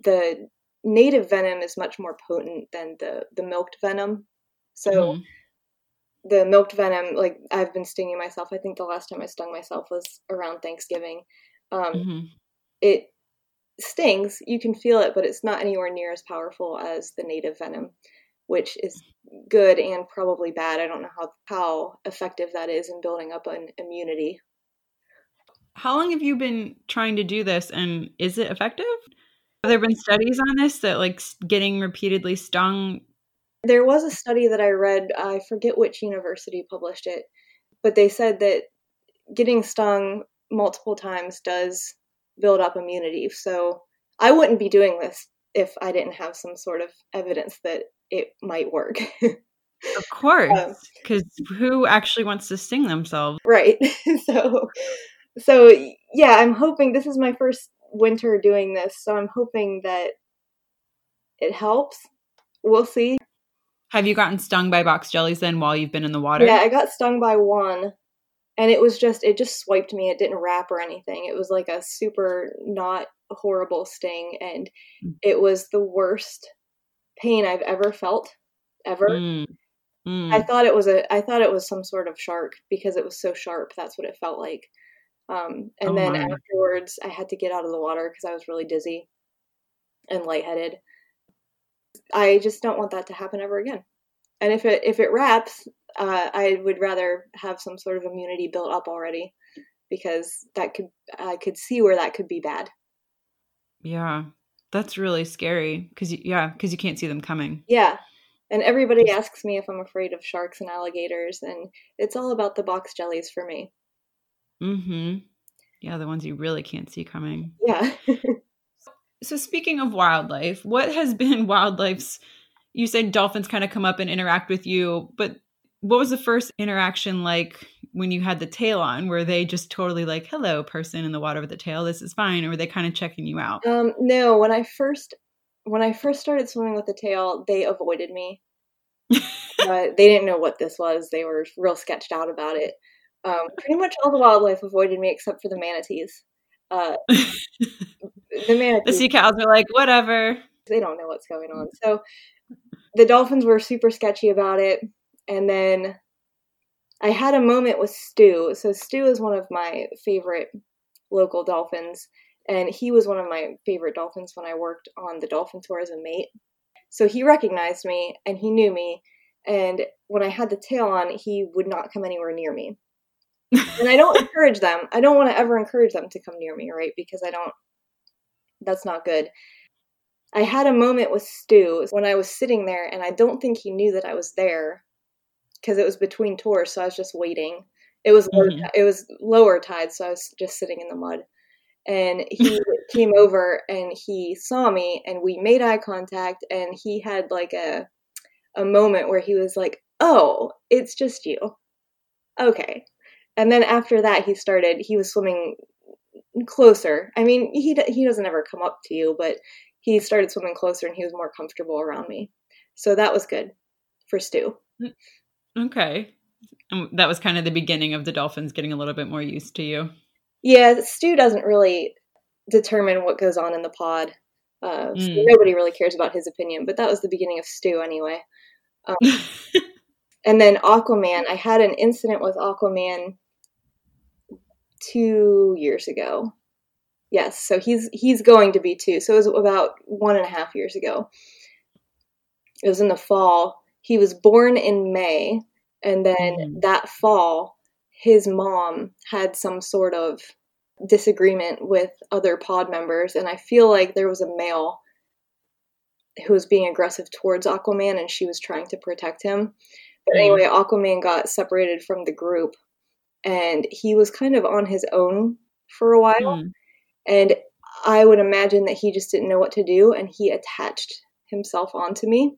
the native venom is much more potent than the the milked venom. So Mhm. the milked venom, like I've been stinging myself. I think the last time I stung myself was around Thanksgiving. Um, Mhm. It stings. You can feel it, but it's not anywhere near as powerful as the native venom, which is good and probably bad. I don't know how how effective that is in building up an immunity. How long have you been trying to do this and is it effective? Have there been studies on this that like getting repeatedly stung? There was a study that I read, I forget which university published it, but they said that getting stung multiple times does build up immunity. So I wouldn't be doing this if I didn't have some sort of evidence that it might work. Of course, Um, because who actually wants to sting themselves? right. so so yeah, I'm hoping this is my first winter doing this, so I'm hoping that it helps. We'll see. Have you gotten stung by box jellies then while you've been in the water? Yeah, I got stung by one, and it was just it just swiped me. It didn't wrap or anything. It was like a super not horrible sting, and Mm. it was the worst pain I've ever felt ever. Mm. Mm. I thought it was a I thought it was some sort of shark because it was so sharp. That's what it felt like. Um, and Oh then afterwards, I had to get out of the water because I was really dizzy and lightheaded. I just don't want that to happen ever again. And if it if it wraps, uh, I would rather have some sort of immunity built up already because that could I could see where that could be bad. yeah, that's really scary because yeah, because you can't see them coming. Yeah. And everybody asks me if I'm afraid of sharks and alligators, and it's all about the box jellies for me. Mm-hmm. Yeah, the ones you really can't see coming. Yeah. So speaking of wildlife, what has been wildlife's you said dolphins kind of come up and interact with you, but what was the first interaction like when you had the tail on? Were they just totally like, "Hello, person in the water with the tail, this is fine," or were they kind of checking you out? Um, no, when I first when I first started swimming with the tail, they avoided me. uh, they didn't know what this was. They were real sketched out about it. Um, pretty much all the wildlife avoided me except for the manatees. Uh, the the sea cows are like, "Whatever." they don't know what's going on. So the dolphins were super sketchy about it. And then I had a moment with Stu. So Stu is one of my favorite local dolphins, and he was one of my favorite dolphins when I worked on the dolphin tour as a mate. So he recognized me and he knew me. And when I had the tail on, he would not come anywhere near me. And I don't encourage them. I don't want to ever encourage them to come near me, right? Because I don't, that's not good. I had a moment with Stu when I was sitting there, and I don't think he knew that I was there because it was between tours, so I was just waiting. It was lower, Mhm. it was lower tide, so I was just sitting in the mud. And he came over and he saw me, and we made eye contact, and he had like a a moment where he was like, "Oh, it's just you." Okay. And then after that, he started. He was swimming closer. I mean, he he doesn't ever come up to you, but he started swimming closer, and he was more comfortable around me. So that was good for Stu. Okay. Um, that was kind of the beginning of the dolphins getting a little bit more used to you. Yeah, Stu doesn't really determine what goes on in the pod. Uh, so Mm. nobody really cares about his opinion, but that was the beginning of Stu anyway. And then Aquaman, I had an incident with Aquaman two years ago. Yes, so he's he's going to be two. So it was about one and a half years ago. It was in the fall. He was born in May, and then Mhm. that fall, his mom had some sort of disagreement with other pod members, and I feel like there was a male who was being aggressive towards Aquaman, and she was trying to protect him. But Mhm. anyway, Aquaman got separated from the group, and he was kind of on his own for a while. Mm. And I would imagine that he just didn't know what to do, and he attached himself onto me.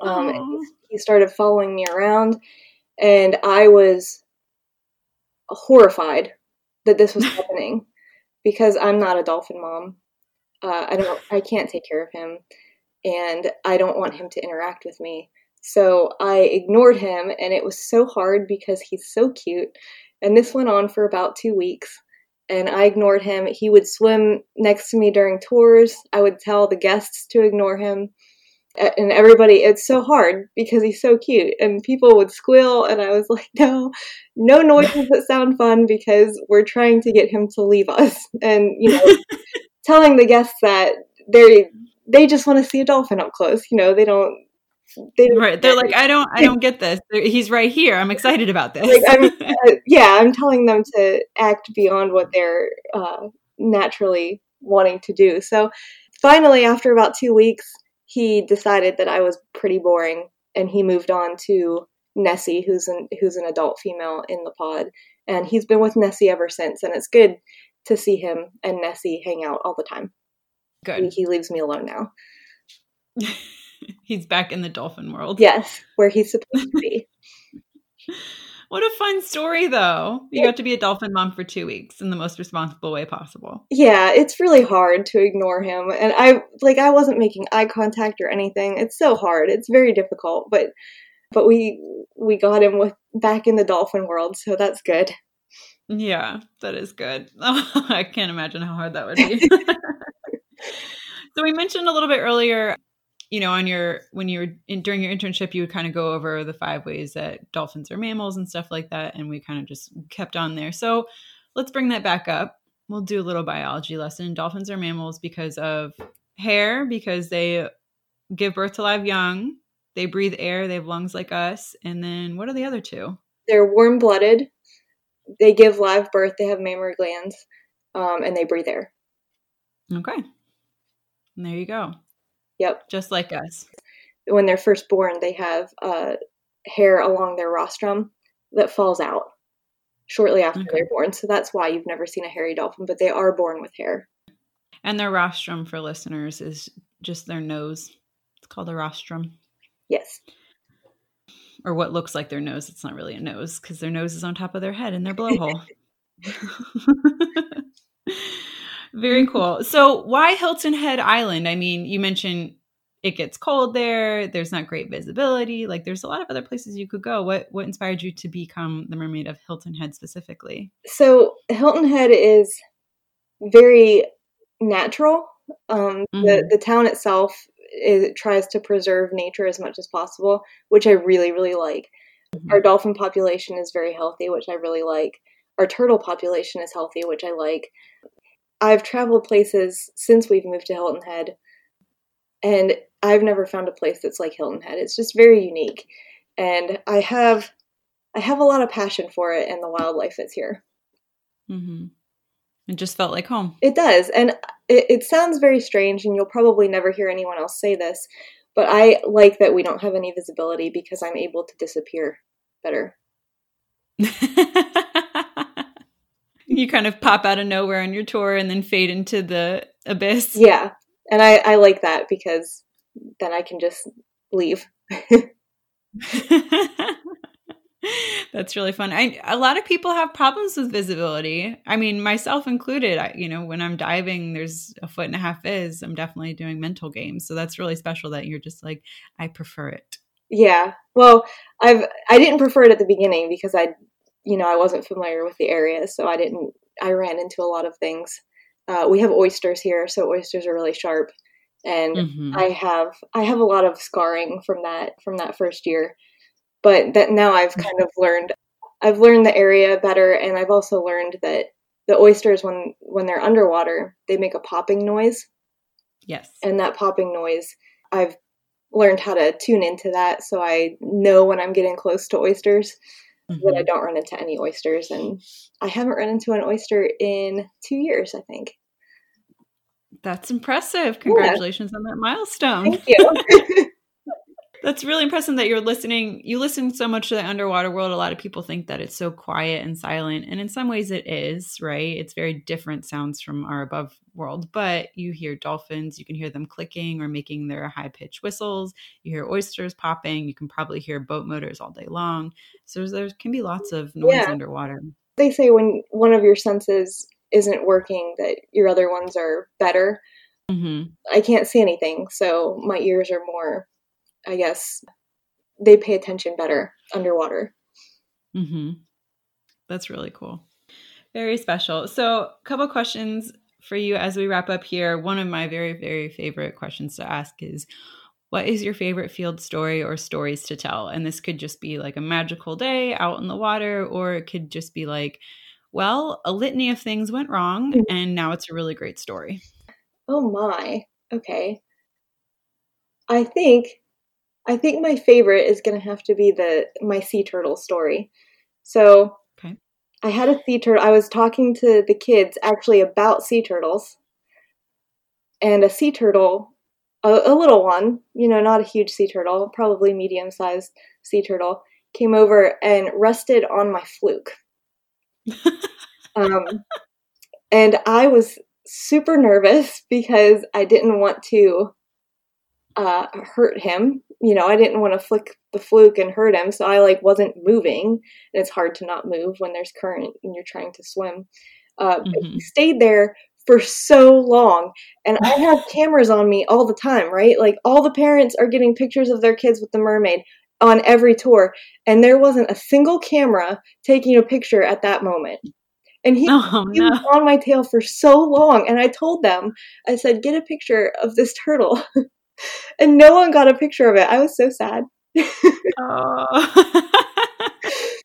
Um, he started following me around, and I was horrified that this was happening because I'm not a dolphin mom. Uh, I don't. I can't take care of him, and I don't want him to interact with me. So I ignored him, and it was so hard because he's so cute. And this went on for about two weeks, and I ignored him. He would swim next to me during tours. I would tell the guests to ignore him. And everybody, it's so hard because he's so cute, and people would squeal, and I was like, no, no noises that sound fun because we're trying to get him to leave us. And, you know, telling the guests that they they just want to see a dolphin up close. You know, they don't. They don't Right. They're like, I don't, I don't get this. He's right here. I'm excited about this. like I'm, uh, yeah, I'm telling them to act beyond what they're uh, naturally wanting to do. So finally, after about two weeks, he decided that I was pretty boring, and he moved on to Nessie, who's an who's an adult female in the pod, and he's been with Nessie ever since. And it's good to see him and Nessie hang out all the time. He, Good. he leaves me alone now. He's back in the dolphin world. Yes, where he's supposed to be. What a fun story, though. You got to be a dolphin mom for two weeks in the most responsible way possible. Yeah, it's really hard to ignore him. And I like I wasn't making eye contact or anything. It's so hard. It's very difficult, but but we we got him with back in the dolphin world, so that's good. Yeah, that is good. I can't imagine how hard that would be. so we mentioned a little bit earlier, you know, on your when you were in, during your internship, you would kind of go over the five ways that dolphins are mammals and stuff like that, and we kind of just kept on there. So let's bring that back up. We'll do a little biology lesson. Dolphins are mammals because of hair, because they give birth to live young. They breathe air. They have lungs like us. And then what are the other two? They're warm blooded. They give live birth. They have mammary glands, um, and they breathe air. Okay. And there you go. Yep. Just like us. When they're first born, they have uh, hair along their rostrum that falls out shortly after Okay. they're born. So that's why you've never seen a hairy dolphin, but they are born with hair. And their rostrum for listeners is just their nose. It's called a rostrum, Yes. or what looks like their nose. It's not really a nose because their nose is on top of their head in their blowhole. Very cool. So, why Hilton Head Island? I mean, you mentioned it gets cold there. There's not great visibility. Like, there's a lot of other places you could go. What what inspired you to become the mermaid of Hilton Head specifically? So Hilton Head is very natural. Um, the Mhm. the town itself is, tries to preserve nature as much as possible, which I really really like. Mhm. Our dolphin population is very healthy, which I really like. Our turtle population is healthy, which I like. I've traveled places since we've moved to Hilton Head, and I've never found a place that's like Hilton Head. It's just very unique, and I have I have a lot of passion for it and the wildlife that's here. Mm-hmm. It just felt like home. It does. And it, it sounds very strange, and you'll probably never hear anyone else say this, but I like that we don't have any visibility because I'm able to disappear better. you kind of pop out of nowhere on your tour and then fade into the abyss. Yeah. And I, I like that because then I can just leave. That's really fun. I a lot of people have problems with visibility. I mean, myself included. I, you know, when I'm diving, there's a foot and a half is. I'm definitely doing mental games. So that's really special that you're just like, I prefer it. Yeah. Well, I've I didn't prefer it at the beginning because I, you know, I wasn't familiar with the area, so I didn't. I ran into a lot of things. Uh, we have oysters here, so oysters are really sharp, and mm-hmm. I have I have a lot of scarring from that from that first year but that now I've kind of learned I've learned the area better and I've also learned that the oysters when when they're underwater, they make a popping noise. Yes. And that popping noise, I've learned how to tune into that so I know when I'm getting close to oysters mm-hmm. that I mm-hmm. don't run into any oysters and I haven't run into an oyster in 2 years, I think. That's impressive. Congratulations yeah. on that milestone. Thank you. That's really impressive that you're listening. You listen so much to the underwater world. A lot of people think that it's so quiet and silent. And in some ways it is, right? It's very different sounds from our above world. But you hear dolphins, you can hear them clicking or making their high pitched whistles. You hear oysters popping. You can probably hear boat motors all day long. So there can be lots of noise yeah. underwater. They say when one of your senses isn't working, that your other ones are better. Mm-hmm. I can't see anything, so my ears are more I guess they pay attention better underwater. Mm-hmm. That's really cool. Very special. So, a couple questions for you as we wrap up here. One of my very, very favorite questions to ask is what is your favorite field story or stories to tell? And this could just be like a magical day out in the water, or it could just be like, well, a litany of things went wrong, mm. and now it's a really great story. Oh my. Okay. I think I think my favorite is going to have to be the my sea turtle story. So, okay. I had a sea turtle. I was talking to the kids actually about sea turtles, and a sea turtle, a, a little one, you know, not a huge sea turtle, probably medium sized sea turtle, came over and rested on my fluke. um, and I was super nervous because I didn't want to uh, hurt him. You know, I didn't want to flick the fluke and hurt him, so I like wasn't moving. And it's hard to not move when there's current and you're trying to swim. Uh, mm-hmm. he stayed there for so long, and I have cameras on me all the time, right? Like all the parents are getting pictures of their kids with the mermaid on every tour, and there wasn't a single camera taking a picture at that moment. And he, oh, he no. was on my tail for so long. And I told them, I said, get a picture of this turtle. and no one got a picture of it. I was so sad. oh.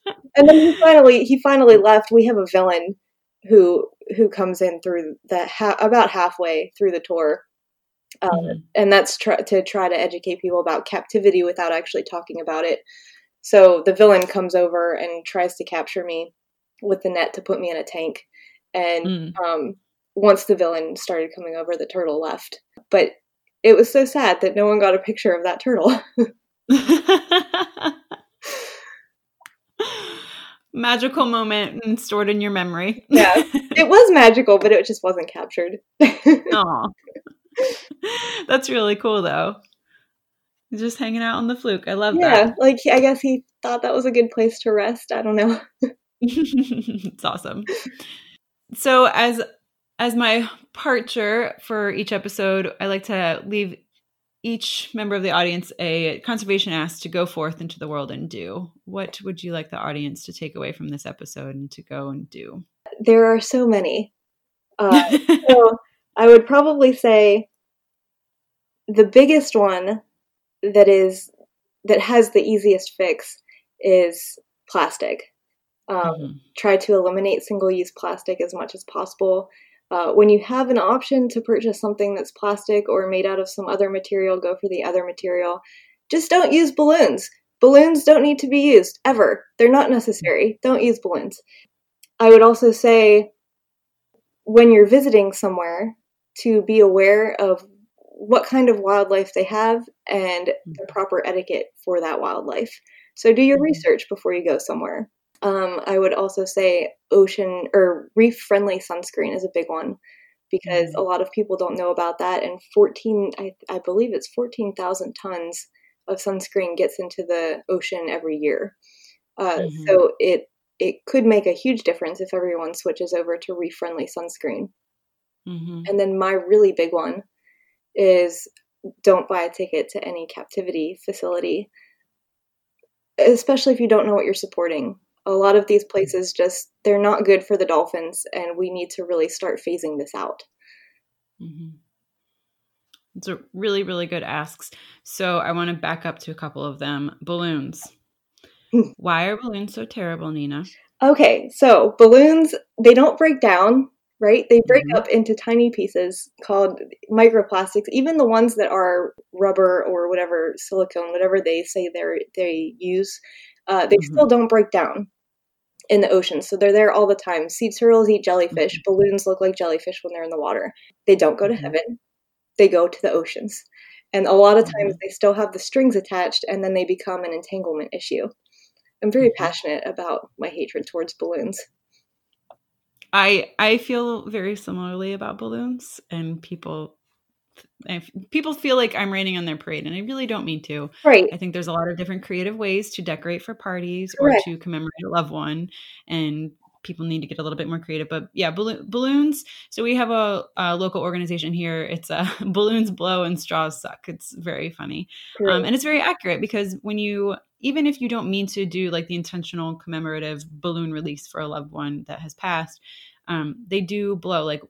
and then he finally he finally left. We have a villain who who comes in through the ha- about halfway through the tour. Um, mm-hmm. And that's tr- to try to educate people about captivity without actually talking about it. So the villain comes over and tries to capture me with the net to put me in a tank. And mm. um, once the villain started coming over, the turtle left. But it was so sad that no one got a picture of that turtle. magical moment and stored in your memory. yeah, it was magical, but it just wasn't captured. Aw. That's really cool, though. Just hanging out on the fluke. I love yeah, that. Yeah, like I guess he thought that was a good place to rest. I don't know. it's awesome. So, as as my parture for each episode, I like to leave each member of the audience a conservation ask to go forth into the world and do. What would you like the audience to take away from this episode and to go and do? There are so many. Uh, so I would probably say the biggest one that is that has the easiest fix is plastic. Um, mm-hmm. Try to eliminate single-use plastic as much as possible. Uh, when you have an option to purchase something that's plastic or made out of some other material, go for the other material. Just don't use balloons. Balloons don't need to be used ever. They're not necessary. Don't use balloons. I would also say when you're visiting somewhere to be aware of what kind of wildlife they have and the proper etiquette for that wildlife. So do your research before you go somewhere. Um, I would also say ocean or reef friendly sunscreen is a big one because a lot of people don't know about that. And 14, I, I believe it's 14,000 tons of sunscreen gets into the ocean every year. Uh, Mhm. So it it could make a huge difference if everyone switches over to reef friendly sunscreen. hmm And then my really big one is don't buy a ticket to any captivity facility, especially if you don't know what you're supporting. A lot of these places just they're not good for the dolphins and we need to really start phasing this out. mm-hmm. It's a really, really good asks. So I want to back up to a couple of them. Balloons. Hmm. Why are balloons so terrible, Nina? Okay, so balloons they don't break down, right? They break Mhm. up into tiny pieces called microplastics. Even the ones that are rubber or whatever silicone, whatever they say they they use, uh, they Mhm. still don't break down in the ocean. So they're there all the time. Sea turtles eat jellyfish. Mm-hmm. Balloons look like jellyfish when they're in the water. They don't go to Mhm. heaven. They go to the oceans. And a lot of times mm-hmm. they still have the strings attached and then they become an entanglement issue. I'm very mm-hmm. passionate about my hatred towards balloons. I I feel very similarly about balloons, and people I, people feel like I'm raining on their parade, and I really don't mean to. Right. I think there's a lot of different creative ways to decorate for parties Correct. or to commemorate a loved one, and people need to get a little bit more creative. But yeah, ballo- balloons. So we have a, a local organization here. It's uh, balloons blow and straws suck. It's very funny, um, and it's very accurate because when you even if you don't mean to do like the intentional commemorative balloon release for a loved one that has passed, um, they do blow like.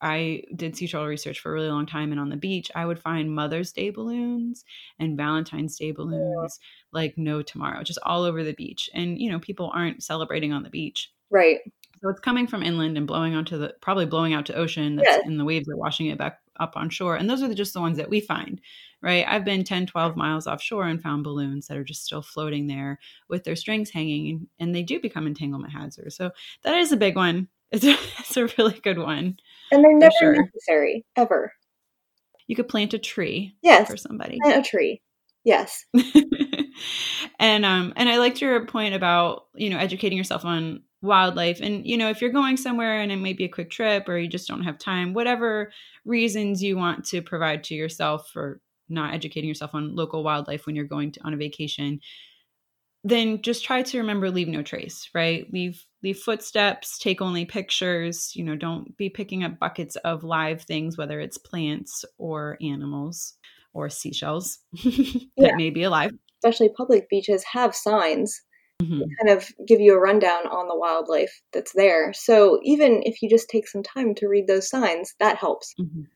I did sea turtle research for a really long time, and on the beach, I would find Mother's Day balloons and Valentine's Day balloons like no tomorrow, just all over the beach. And you know, people aren't celebrating on the beach, right. so it's coming from inland and blowing onto the probably blowing out to ocean. That's Yes. and the waves are washing it back up on shore. And those are the, just the ones that we find, right? I've been 10, 12 miles offshore and found balloons that are just still floating there with their strings hanging, and, and they do become entanglement hazards. So that is a big one. It's a, it's a really good one. And they're never sure. necessary, ever. You could plant a tree Yes. for somebody. Plant a tree. Yes. and um and I liked your point about, you know, educating yourself on wildlife and you know, if you're going somewhere and it may be a quick trip or you just don't have time, whatever reasons you want to provide to yourself for not educating yourself on local wildlife when you're going to on a vacation, then just try to remember leave no trace, right? Leave leave footsteps, take only pictures, you know, don't be picking up buckets of live things whether it's plants or animals or seashells that Yeah. may be alive. Especially public beaches have signs Mhm. that kind of give you a rundown on the wildlife that's there. So even if you just take some time to read those signs, that helps. Mhm.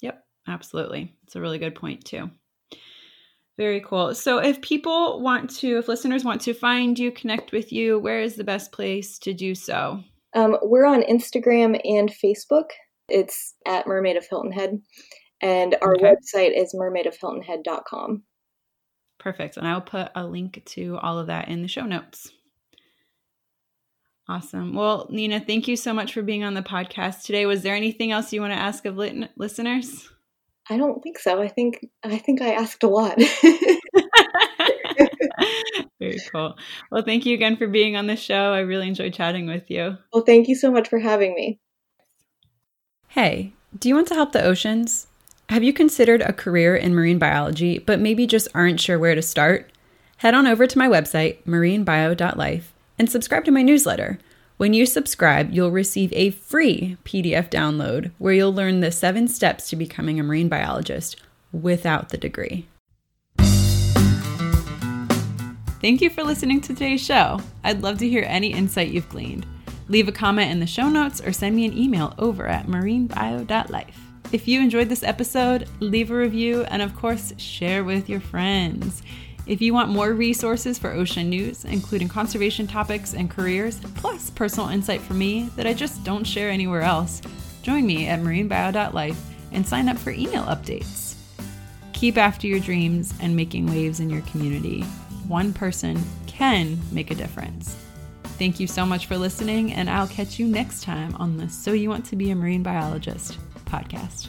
Yep, absolutely. It's a really good point, too. Very cool. So, if people want to, if listeners want to find you, connect with you, where is the best place to do so? Um, we're on Instagram and Facebook. It's at Mermaid of Hilton Head. And our Okay. website is mermaidofhiltonhead.com. Perfect. And I'll put a link to all of that in the show notes. Awesome. Well, Nina, thank you so much for being on the podcast today. Was there anything else you want to ask of lit- listeners? I don't think so. I think I think I asked a lot. Very cool. Well, thank you again for being on the show. I really enjoyed chatting with you. well, thank you so much for having me. Hey, do you want to help the oceans? Have you considered a career in marine biology, but maybe just aren't sure where to start? Head on over to my website, marinebio.life, and subscribe to my newsletter. When you subscribe, you'll receive a free PDF download where you'll learn the seven steps to becoming a marine biologist without the degree. Thank you for listening to today's show. I'd love to hear any insight you've gleaned. Leave a comment in the show notes or send me an email over at marinebio.life. If you enjoyed this episode, leave a review and, of course, share with your friends. If you want more resources for ocean news, including conservation topics and careers, plus personal insight from me that I just don't share anywhere else, join me at marinebio.life and sign up for email updates. Keep after your dreams and making waves in your community. One person can make a difference. Thank you so much for listening, and I'll catch you next time on the So You Want to Be a Marine Biologist podcast.